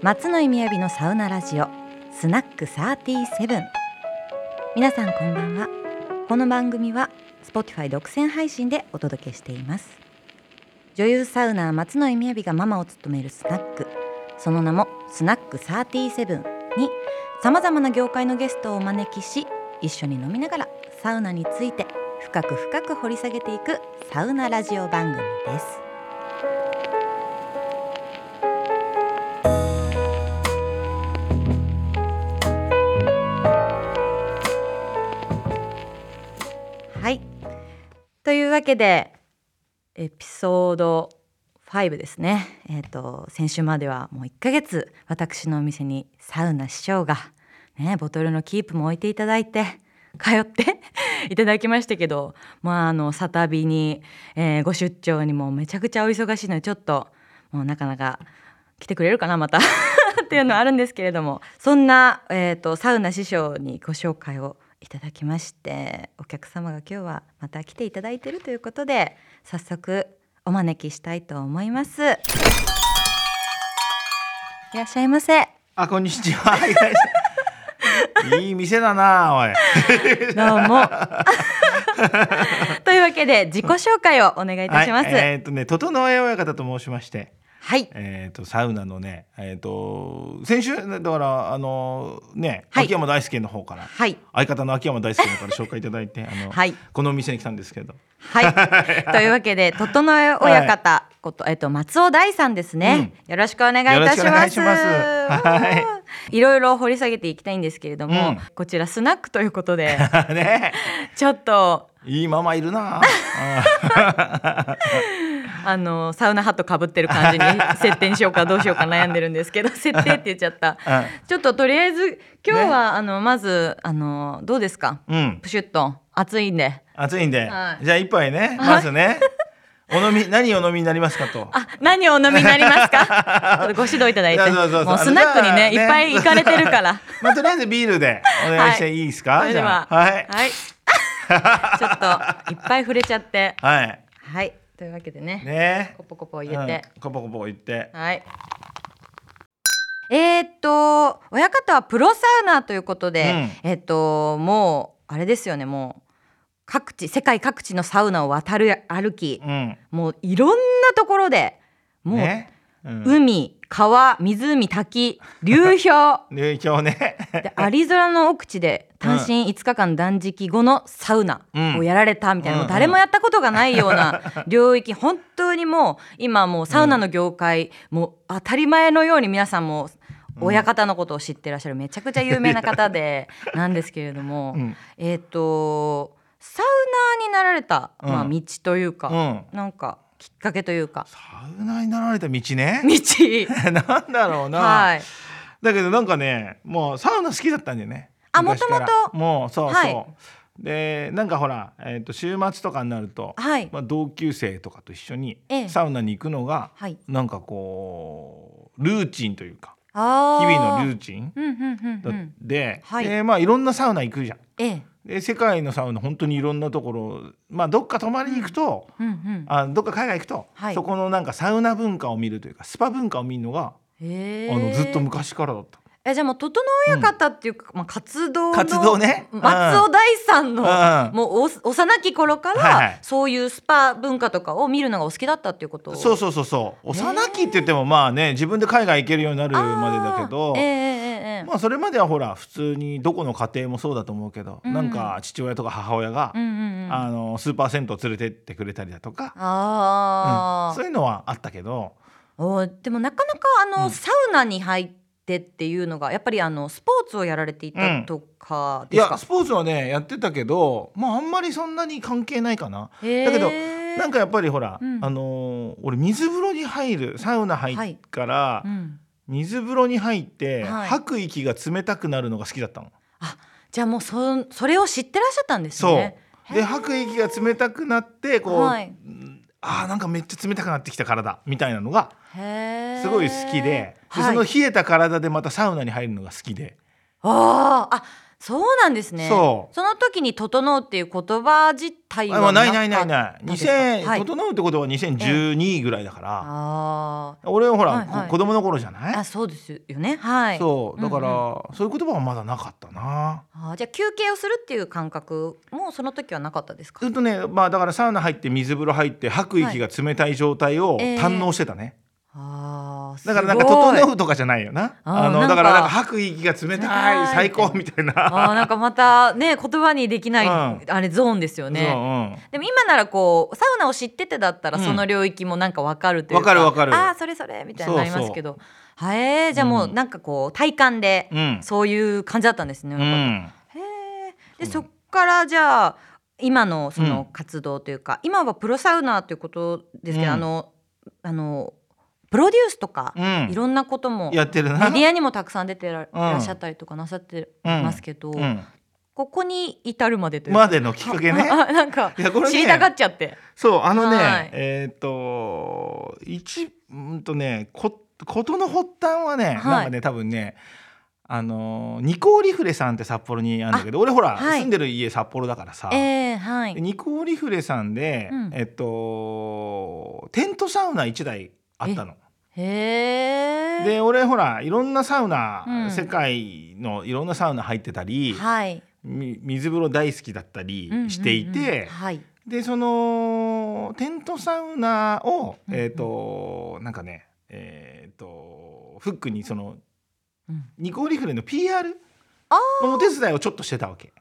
松野井みやびのサウナラジオスナック37皆さんこんばんは。この番組は Spotify 独占配信でお届けしています。女優サウナー松野井みやびがママを務めるスナック。その名もスナック37にさまざまな業界のゲストをお招きし一緒に飲みながらサウナについて深く深く掘り下げていくサウナラジオ番組です。はい。というわけでエピソード5ですね。えっ、と先週まではもう1ヶ月私のお店にサウナ師匠がねボトルのキープも置いていただいて通って いただきましたけどまああのサタビに、えーご出張にもめちゃくちゃお忙しいのでちょっともうなかなか来てくれるかなまた。っていうのはあるんですけれどもそんな、えー、とサウナ師匠にご紹介をいただきましてお客様が今日はまた来ていただいているということで早速お招きしたいと思います。いらっしゃいませ。あ、こんにちは。いい店だな、おい。どうも というわけで自己紹介をお願いいたしますはい、えっ、とね、整え親方と申しまして。はいえっ、と、サウナのね、えっ、と、先週、だから、あの、ね、はい秋山大輔の方から。はい相方の秋山大輔の方から紹介いただいて、あの、はいこのお店に来たんですけど。はい。というわけで、整え親方こと、えっと、松尾大さんですね、よろしくお願いいたします。いしますはい ろいろ掘り下げていきたいんですけれども、うん。こちらスナックということで、ね、ちょっと、いいママいるな。あの、サウナハットかぶってる感じに設定にしようかどうしようか悩んでるんですけど、設定って言っちゃった。うん。ちょっととりあえず、今日は、あの、まず、あの、どうですか？うん、プシュッと、暑いんで。暑いんで、はい。じゃあ一杯ね、まずね。お飲み、何をお飲みになりますかと。あ、何をお飲みになりますか？ご指導いただいて。そうそうそうもうスナックにね、いっぱい行かれてるから。まあ、とりあえずビールでお願いしていいですか、は、じゃあ。はい。はい。ちょっといっぱい触れちゃって、はい。はい。というわけでね、ねコポコポ入れて、うん、コポコポ言って。はい。えー、っと親方はプロサウナーということで、えっともうあれですよねもう各地世界各地のサウナを渡る歩き、うん。もういろんなところでもう、ね。うん。海川湖滝流氷で、今日ね。でアリゾナの奥地で単身5日間断食後のサウナをやられたみたいな、うんもう誰もやったことがないような領域本当にもう今もうサウナの業界、もう当たり前のように皆さんも親方のことを知ってらっしゃるめちゃくちゃ有名な方でなんですけれども、うん。えっ、とサウナーになられた、うんまあ、道というか、うん。なんかきっかけというかサウナになられた道ね？道 なんだろうな。はいだけど、なんかね、もうサウナ好きだったんだよね。あ昔からもともともう、そうそう。はいで、なんかほら、えっ、と、週末とかになると。はいまあ、同級生とかと一緒にええサウナに行くのが、はいなんかこうルーチンというかあ日々のルーーチンうんうんうんだうんで、はいでまあいろんなサウナ行くじゃん。ええで世界のサウナ本当にいろんなところまあどっか泊まりに行くと、うんうん。あどっか海外行くと、はい。そこのなんかサウナ文化を見るというかスパ文化を見るのが、あのずっと昔からだった。えじゃあもう整親方っていうか、まあ、活動の活動ね。うん松尾大さんの、うん。もうお幼き頃から、はいはい。そういうスパ文化とかを見るのがお好きだったっていうこと？そうそうそうそう。幼きって言ってもまあね自分で海外行けるようになるまでだけどあーええまあそれまではほら普通にどこの家庭もそうだと思うけど、うん。なんか父親とか母親が、うんうんうん、あのスーパー銭湯連れてってくれたりだとか、あー、そういうのはあったけど。おーでもなかなかあの、うん。サウナに入ってっていうのがやっぱりあのスポーツをやられていたとかいですか、やスポーツはねやってたけどまああんまりそんなに関係ないかな。だけどなんかやっぱりほら、うん。あのー俺水風呂に入るサウナ入ってから、うん、水風呂に入って、はい。吐く息が冷たくなるのが好きだったの。じゃあもうそそれを知ってらっしゃったんですそう。ね。で吐く息が冷たくなってこう、はい。うんあーなんかめっちゃ冷たくなってきた体みたいなのがすごい好きでではい。その冷えた体でまたサウナに入るのが好きで、あー。あそうなんですね。そう。その時に「整う」っていう言葉自体はないないないい。ないですか？2000、はい。整うってことは2012ぐらいだから、あ俺はほら、はいはい。こ子供の頃じゃない？ーあそうですよね。はい。そう。だから、うんそういう言葉はまだなかったな。あーじゃあ休憩をするっていう感覚もその時はなかったですか？ずっとねまあだからサウナ入って水風呂入って吐く息が冷たい状態をええ堪能してたね、あーだからなんか整うとかじゃないよな。あのだからなんか吐く息が冷冷たたいい最高みたいな。あーなんかまたね言葉にできない、うん。あれゾーンですよね。うん。でも今ならこうサウナを知っててだったらうん。その領域もなんかわかるというか、わかるわかる。ああそれそれみたいになりますけど。はえー、じゃあもうなんかこう体感でうん。そういう感じだったんですね。うん。へえでそっからじゃあ今のそうん。の活動というか、今はプロサウナーということですけど、うん。あのあのプロデュースとか、うん。いろんなこともやってるな。メディアにもたくさん出てら,、うん。っしゃったりとかなさってますけど、うん。ここに至るまでというか。までのきっかけね。あなんか知りたがっちゃって。そうあのね、はい。えっ、と一うんとねこことの発端はね、はい。なんかね多分ねあのニコーリフレさんって札幌にあるんだけど俺ほら、はい。住んでる家札幌だからさ、えー、はい。で。ニコーリフレさんで、うん。えっとテントサウナ1台あったの。へえ。で俺ほらいろんなサウナ、うん世界のいろんなサウナ入ってたり、はい。み水風呂大好きだったりしていて、はい。でそのテントサウナを、えっ、となんかねえっ、とフックにそのうんニコーリフレの PR あのお手伝いをちょっとしてたわけ。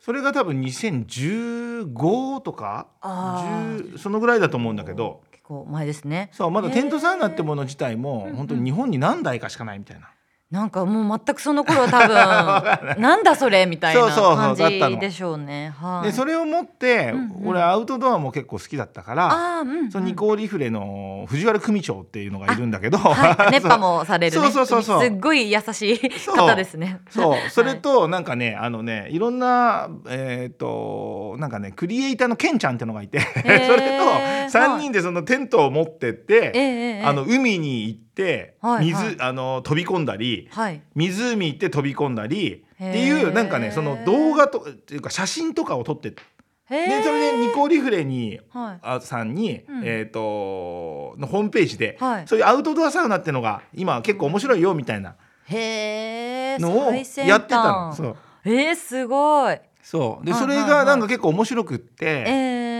それが多分2015とかあ10そのぐらいだと思うんだけど結構前ですね。そうまだテントサウナってもの自体も本当に日本に何台かしかないみたいな。なんかもう全くその頃は多分 なんだそれみたいな感じでしょうね。はい。でそれを持って、うんうん俺アウトドアも結構好きだったから、うんうん。そのニコーリフレの藤原組長っていうのがいるんだけど、はい、熱波もされるね。そうそうそうそう。すっごい優しい方ですね。そう。それとなんかねあのねいろんなえっ、となんかねクリエイターのケンちゃんってのがいてそー。れと3人でそのテントを持ってって、ええええあの海に行ってはい水、はいあの飛び込んだりはい。湖行って飛び込んだりっていうなんかねその動画とっていうか写真とかを撮ってへでそれでニコリフレにはい。あさんに、うんえっ、とのホームページで、はいそういうアウトドアサウナってのが今結構面白いよみたいな。のをやってたの。そうえー、すごい。そうではいそれはいはいがなんか結構面白くって、ええ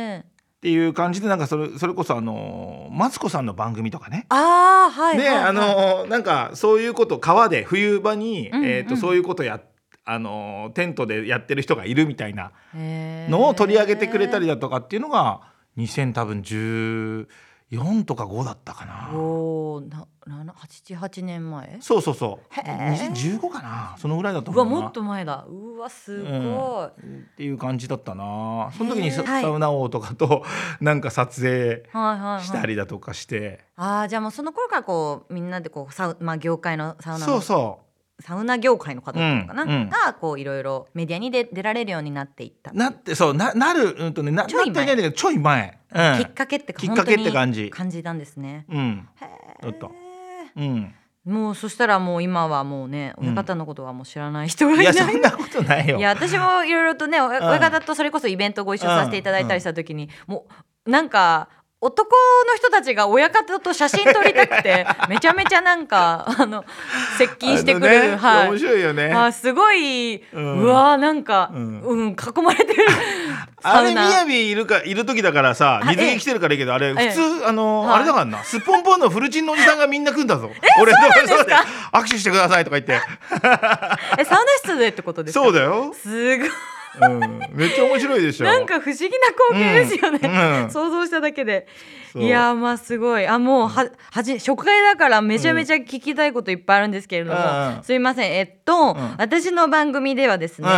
っていう感じでなんかそれそれこそあのマツコさんの番組とかね。ああはいで、はいはいあのなんかそういうこと川で冬場に、うんうんえー、とそういうことやあのテントでやってる人がいるみたいなのを取り上げてくれたりだとかっていうのが2000多分14とか5だったかな。おおな七八八年前？そうそうそう。へー2015かな。そのぐらいだとうわ思うな。もっと前だうわすごい、うんっていう感じだったな。その時にサウナ王とかと なんか撮影はいはいはいしたりだとかして。ああじゃあもうその頃からこうみんなでこうサウまあ業界のサウナのそうそサウナ業界の方っていうのかな、うんうんがこういろいろメディアに出出られるようになっていったう。なってそうななるうんとねなちょい前なってはいないんだけどちょい前。うんきっかけってきっかけって感じ感じたんですね。うん。へだったーうん。もうそしたらもう今はもうねうん親方のことはもう知らない人がいない。いやそんなことないよ。いや私もいろいろとね親方とそれこそイベントご一緒させていただいたりした時に、もうなんか男の人たちが親方と写真撮りたくて めちゃめちゃなんかあの接近してくれる、ねはい。面白いよね。あすごい、ううんわーなんか、ううんん囲まれてる。あれみやびいるかいる時だからさあ水着着てるからいいけどあれえ普通あのはい。あれだからなすっぽんぽんのフルチンのおじさんがみんな来んだぞ。俺のそうで。握手してくださいとか言って。えサウナ室でってことですか？そうだよ。すごいうん。めっちゃ面白いでしょ。なんか不思議な光景ですよね、うん。うん。想像しただけでいやーまあすごい。あもうははじ初回だからめちゃめちゃ聞きたいこといっぱいあるんですけれども、うん。すいません。えっと、ん。私の番組ではですね、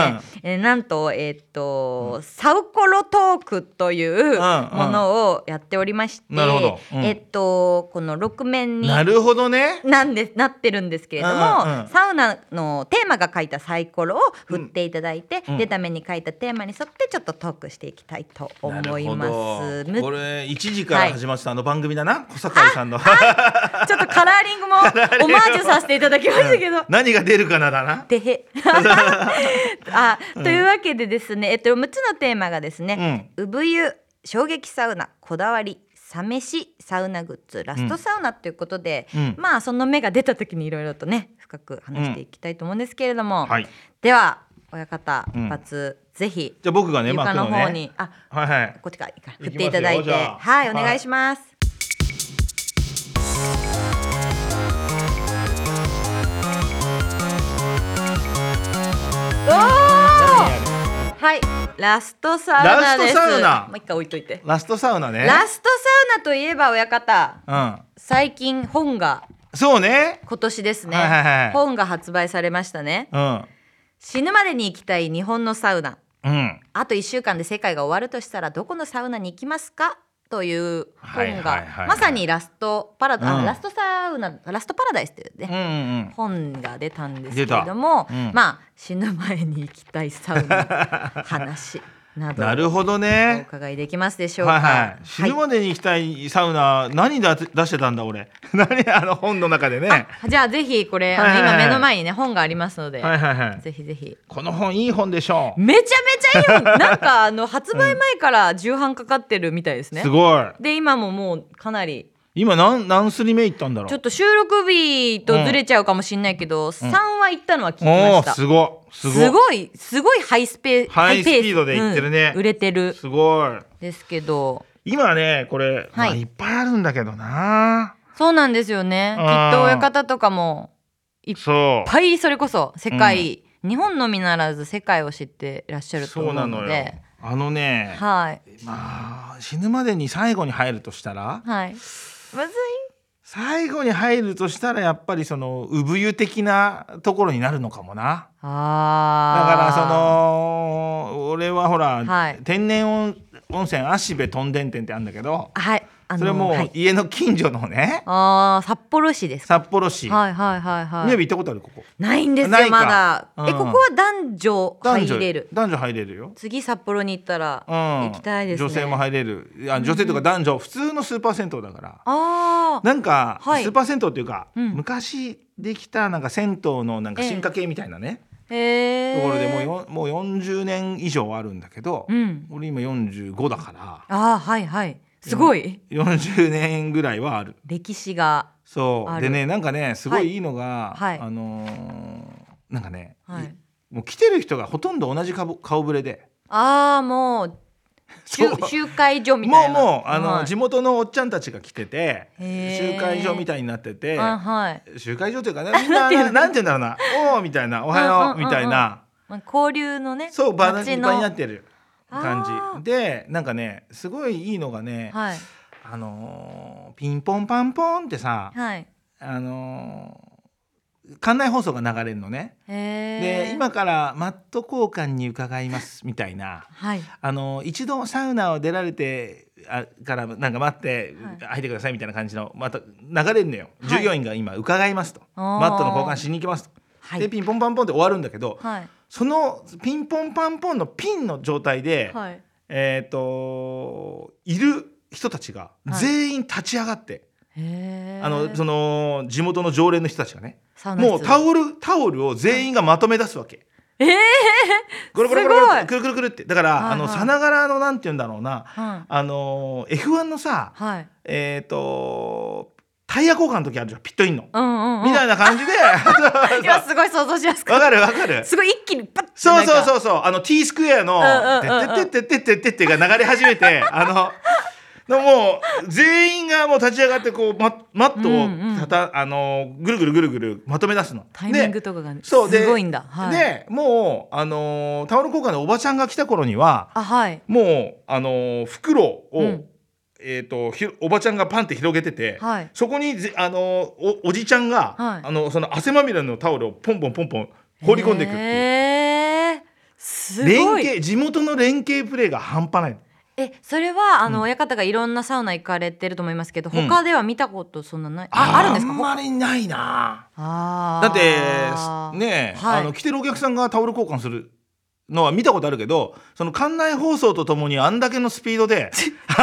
えーなんとえっと、サウコロトークというものをやっておりまして、なるほど。うん。えっとこの6面になるほどね。なんでなってるんですけれども、うんうん。サウナのテーマが書いたサイコロを振っていただいて、うん。出た目に書いたテーマに沿ってちょっとトークしていきたいと思います。これ1時から始まってたあの番組だな。小堺さんの。ちょっとカラーリングも オマージュさせていただきましたけど。何が出るかなだな。てへ。あ、というわけでですね、えっと6つのテーマがですね、産湯衝撃サウナこだわりサ飯サウナグッズラストサウナということで、うん。まあその目が出た時にいろいろとね深く話していきたいと思うんですけれども、はい。では親方うん。一発、ぜひじゃあ僕がね床の方に、あはいはい。こっちから振っていただいて。はいおはい。願いします。おー！はい。ラストサウナです。もう一回置いといて。ラストサウナね。ラストサウナといえば親方。うん。最近本がそうね。今年ですね、はいはいはい。本が発売されましたね。うん。死ぬまでに行きたい日本のサウナうん。あと1週間で世界が終わるとしたらどこのサウナに行きますか？というはい本がまさにラストパラダ、あうん。ラストサウナラストパラダイスというね、うんうん本が出たんですけれども、うん。まあ死ぬ前に行きたいサウナの話などなるほどおね伺いできますでしょうか。はいはい。死ぬまでに行きたいサウナ何だ出してたんだ俺。何あの本の中でね。あじゃあぜひこれ、あのはいはいはい。今目の前にね本がありますので、はいはいはい。ぜひぜひ。この本いい本でしょめちゃめちゃいい本。なんかあの発売前から重版かかってるみたいですね。すごい。で今ももうかなり今何何スリ目行ったんだろう？ちょっと収録日とずれちゃうかもしれないけど、3は行ったのは聞きました。すごい。すごい。すごいすごいハイスペハイスピペードで行ってるね。うん売れてる。すごい。ですけど。今ねこれ、まあ、はいいっぱいあるんだけどな。そうなんですよね。きっと親方とかもいっぱいそれこそ世界、日本のみならず世界を知ってらっしゃると思そうなのよ。うのであのねはい。まあ死ぬまでに最後に入るとしたらはいむず最後に入るとしたらやっぱりその産湯的なところになるのかもな。いだあー。からその俺はほら、はい。天然温温泉芦部屯田店ってあるんだけど。はいそれもはい、う家の近所のね。あー札幌市ですか？札幌市、はいはいはいはい。宮部行ったことあるここ？ないんですよまだ、うん。えここは男女男女入れる。男女入れるよ、次札幌に行ったらうん、行きたいですね、女性も入れる。いや女性とか男女、普通のスーパー銭湯だから。あー。なんか、はい。スーパー銭湯っていうか、うん。昔できたなんか銭湯のなんか進化系みたいなね、ところでもうよもう40年以上あるんだけど、うん。俺今45だから。あーはいはいすごい。40年ぐらいはある。歴史がそう。でねなんかねすごいいいのが、はい。あのーなんかね、はい。もう来てる人がほとんど同じ顔顔ぶれで。ああもう集会所みたいな。もうもうあの、はい。地元のおっちゃんたちが来てて集会所みたいになっててあはい。集会所というかなみんななんて言うんだろうな「おお」みたいな「おはよう」みたいな。まあ交流のねそう場になってる感じ。でなんかねすごいいいのがね、はい。あのーピンポンパンポンってさ、はい。あのー館内放送が流れるのね。で今からマット交換に伺いますみたいな。はい。あの一度サウナを出られてあからなんか待ってはい。入ってくださいみたいな感じのまた流れるのよ、はい。従業員が今伺いますと。マットの交換しに行きますと、はい。でピンポンパンポンって終わるんだけど、はいそのピンポンパンポンのピンの状態で、はい。えっ、といる人たちが全員立ち上がって、へえあのその地元の常連の人たちがねもうタオルタオルを全員がまとめ出すわけ。ええぐるぐるぐるぐるくるくるくるって。だから、はいはい。あのさながらのなんて言うんだろうな、はいあの F1 のさはい。えっ、とタイヤ交換の時あるじゃんピットインの、うんうんうん。みたいな感じで。いやすごい想像しやすかわっかるわかる。たすごい一気にパッてそうそううそうそう。あの T スクエアのうん「うんうんうん。てってってってってってって」が流れ始めてあののもう全員がもう立ち上がってこうママットをたた、あのぐるぐるぐるぐるまとめ出すの。タイミングでとかがすごいんだはいでもうあのータオル交換でおばちゃんが来た頃にはあはいもうあのー袋を、うんえー、とひおばちゃんがパンって広げてて、はい。そこにぜあのーおおじちゃんが、はい。あのその汗まみれのタオルをポンポンポンポン放り込んでいくっていう。へえす連ごい。携地元の連携プレーが半端ないえそれはあの、うん。親方がいろんなサウナ行かれてると思いますけど、うん。他では見たことそんなない？ああるんですか？あんまりないな。あー。だってね、はい。あの来てるお客さんがタオル交換するのは見たことあるけどその館内放送とともにあんだけのスピードで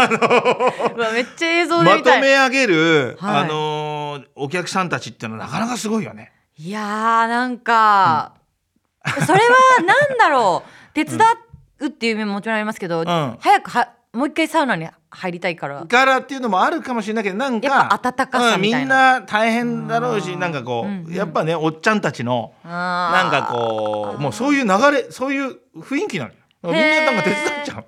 うわめっちゃ映像でまと見たい。め上げる、はい。あのーお客さんたちってのはなかなかすごいよね。いやーなんか、それはなんだろう。手伝うっていう面ももちろんありますけど、ん。早くはもう一回サウナに入りたいから。からっていうのもあるかもしれないけどなんかやっぱ温かさうんみたいみんな大変だろうしうん。なんかこう、うん。うんやっぱねおっちゃんたちのななんかこうもうそういう流れそういう雰囲気なのよ。みんななんか手伝っちゃう。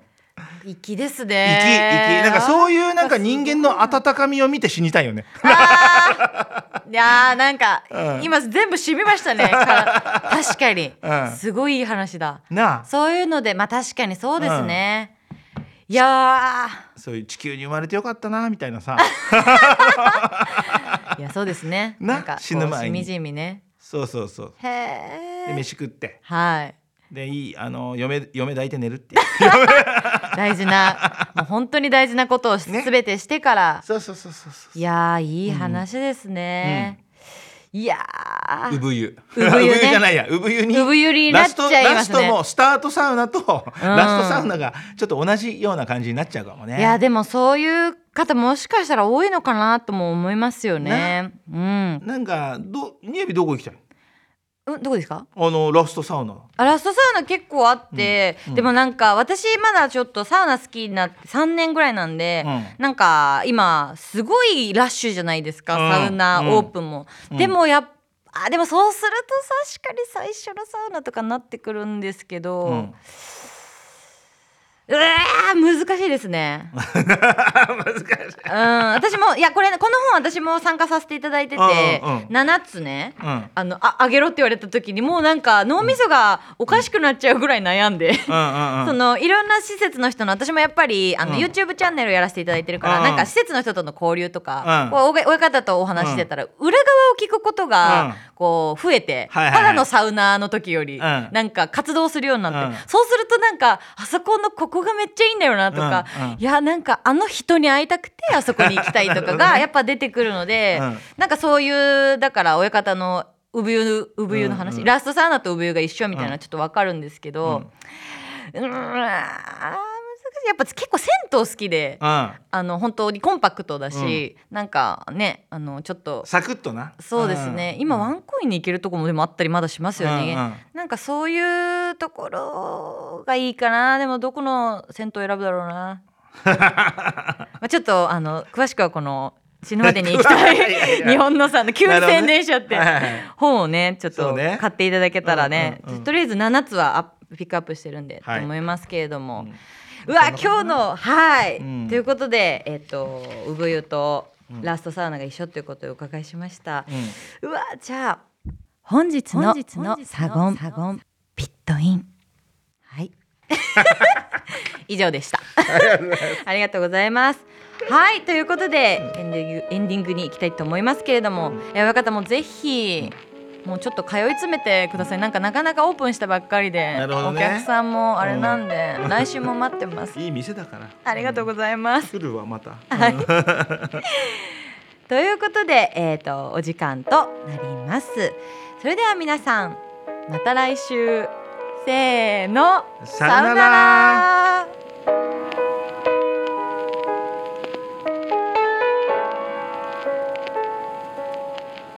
粋ですね。生きなんかそういうなんか人間の温かみを見て死にたいよね。いやーなんか、うん。今全部染みましたね。か 確かに、うん。すごいいい話だ。なあ。そういうのでまあ確かにそうですね、いやそういう地球に生まれてよかったなみたいなさ。ー いやそうですね。なんか死ぬ前に。しみじみね。そうそうそう。でへえ飯食って。はい。でいいあの嫁嫁抱いて寝るっていう。大事なもう本当に大事なことをすねべてしてから、そうそうそうそうそいやーいい話ですね、いやうー産湯産湯ね。じゃないや。産湯に産湯になっちゃいラスますね。トラストもスタートサウナとうん。ラストサウナがちょっと同じような感じになっちゃうかもね。いやでもそういう方もしかしたら多いのかなとも思いますよね。うん。なんかどニエビどこ行きたい？うんどこですか？あのラストサウナ。あラストサウナ結構あって、うんでもなんか私まだちょっとサウナ好きになって3年ぐらいなんで、うん。なんか今すごいラッシュじゃないですか、うん。サウナうん。オープンも。うん。でもやっあでもそうすると確かに最初のサウナとかになってくるんですけど、ううんわー難しいですね。難しい。うん、私もいやこれこの本私も参加させていただいてて、うんうん7つねうん。あのああげろって言われた時にもうなんか脳みそがおかしくなっちゃうぐらい悩んで。そのいろんな施設の人の私もやっぱりあの、うん。YouTube チャンネルやらせていただいてるから、うんなんか施設の人との交流とか、うん。親方とお話ししてたら、裏側を聞くことが、うんこう増えて、はいはいはい。ただのサウナーの時より、ん。なんか活動するようになって、うん。そうするとなんかあそこのここがめっちゃいいんだよなとか、うんうん。いやなんかあの人に会いたくてあそこに行きたいとかが やっぱ出てくるので、うん。なんかそういうだから親方の産湯産湯の話、うんうん。ラストサウナと産湯が一緒みたいなちょっとわかるんですけど、うん。うーんやっぱ結構銭湯好きで、うん。あの本当にコンパクトだし、なんかねあのちょっとサクッとな。そうですね、うん。今ワンコインに行けるとこもでもあったりまだしますよね、うんうん。なんかそういうところがいいかな。でもどこの銭湯選ぶだろうな。まあちょっとあの詳しくはこの死ぬまでに行きたい 日本のさんの急に宣伝しちゃって、はいはいはい。本をねちょっと買っていただけたらね、うんうんうんとりあえず7つはアップピックアップしてるんで、はい。と思いますけれども、うんうわ今日のはい、うん。ということでえっ、と産湯とうん。ラストサウナが一緒ということをお伺いしました、うん。うわじゃあ本日のサゴンサゴンピットイン。はい。以上でした。ありがとうございます。はいということでエンディングエンディングに行きたいと思いますけれども、え親方もぜひもうちょっと通い詰めてください。なんかなかなかオープンしたばっかりで、ね。客さんもあれなんで、来週も待ってます。いい店だから。ありがとうございます。来るわまた。はい。ということで、えー、とお時間となります。それでは皆さんまた来週。せーの。さよなら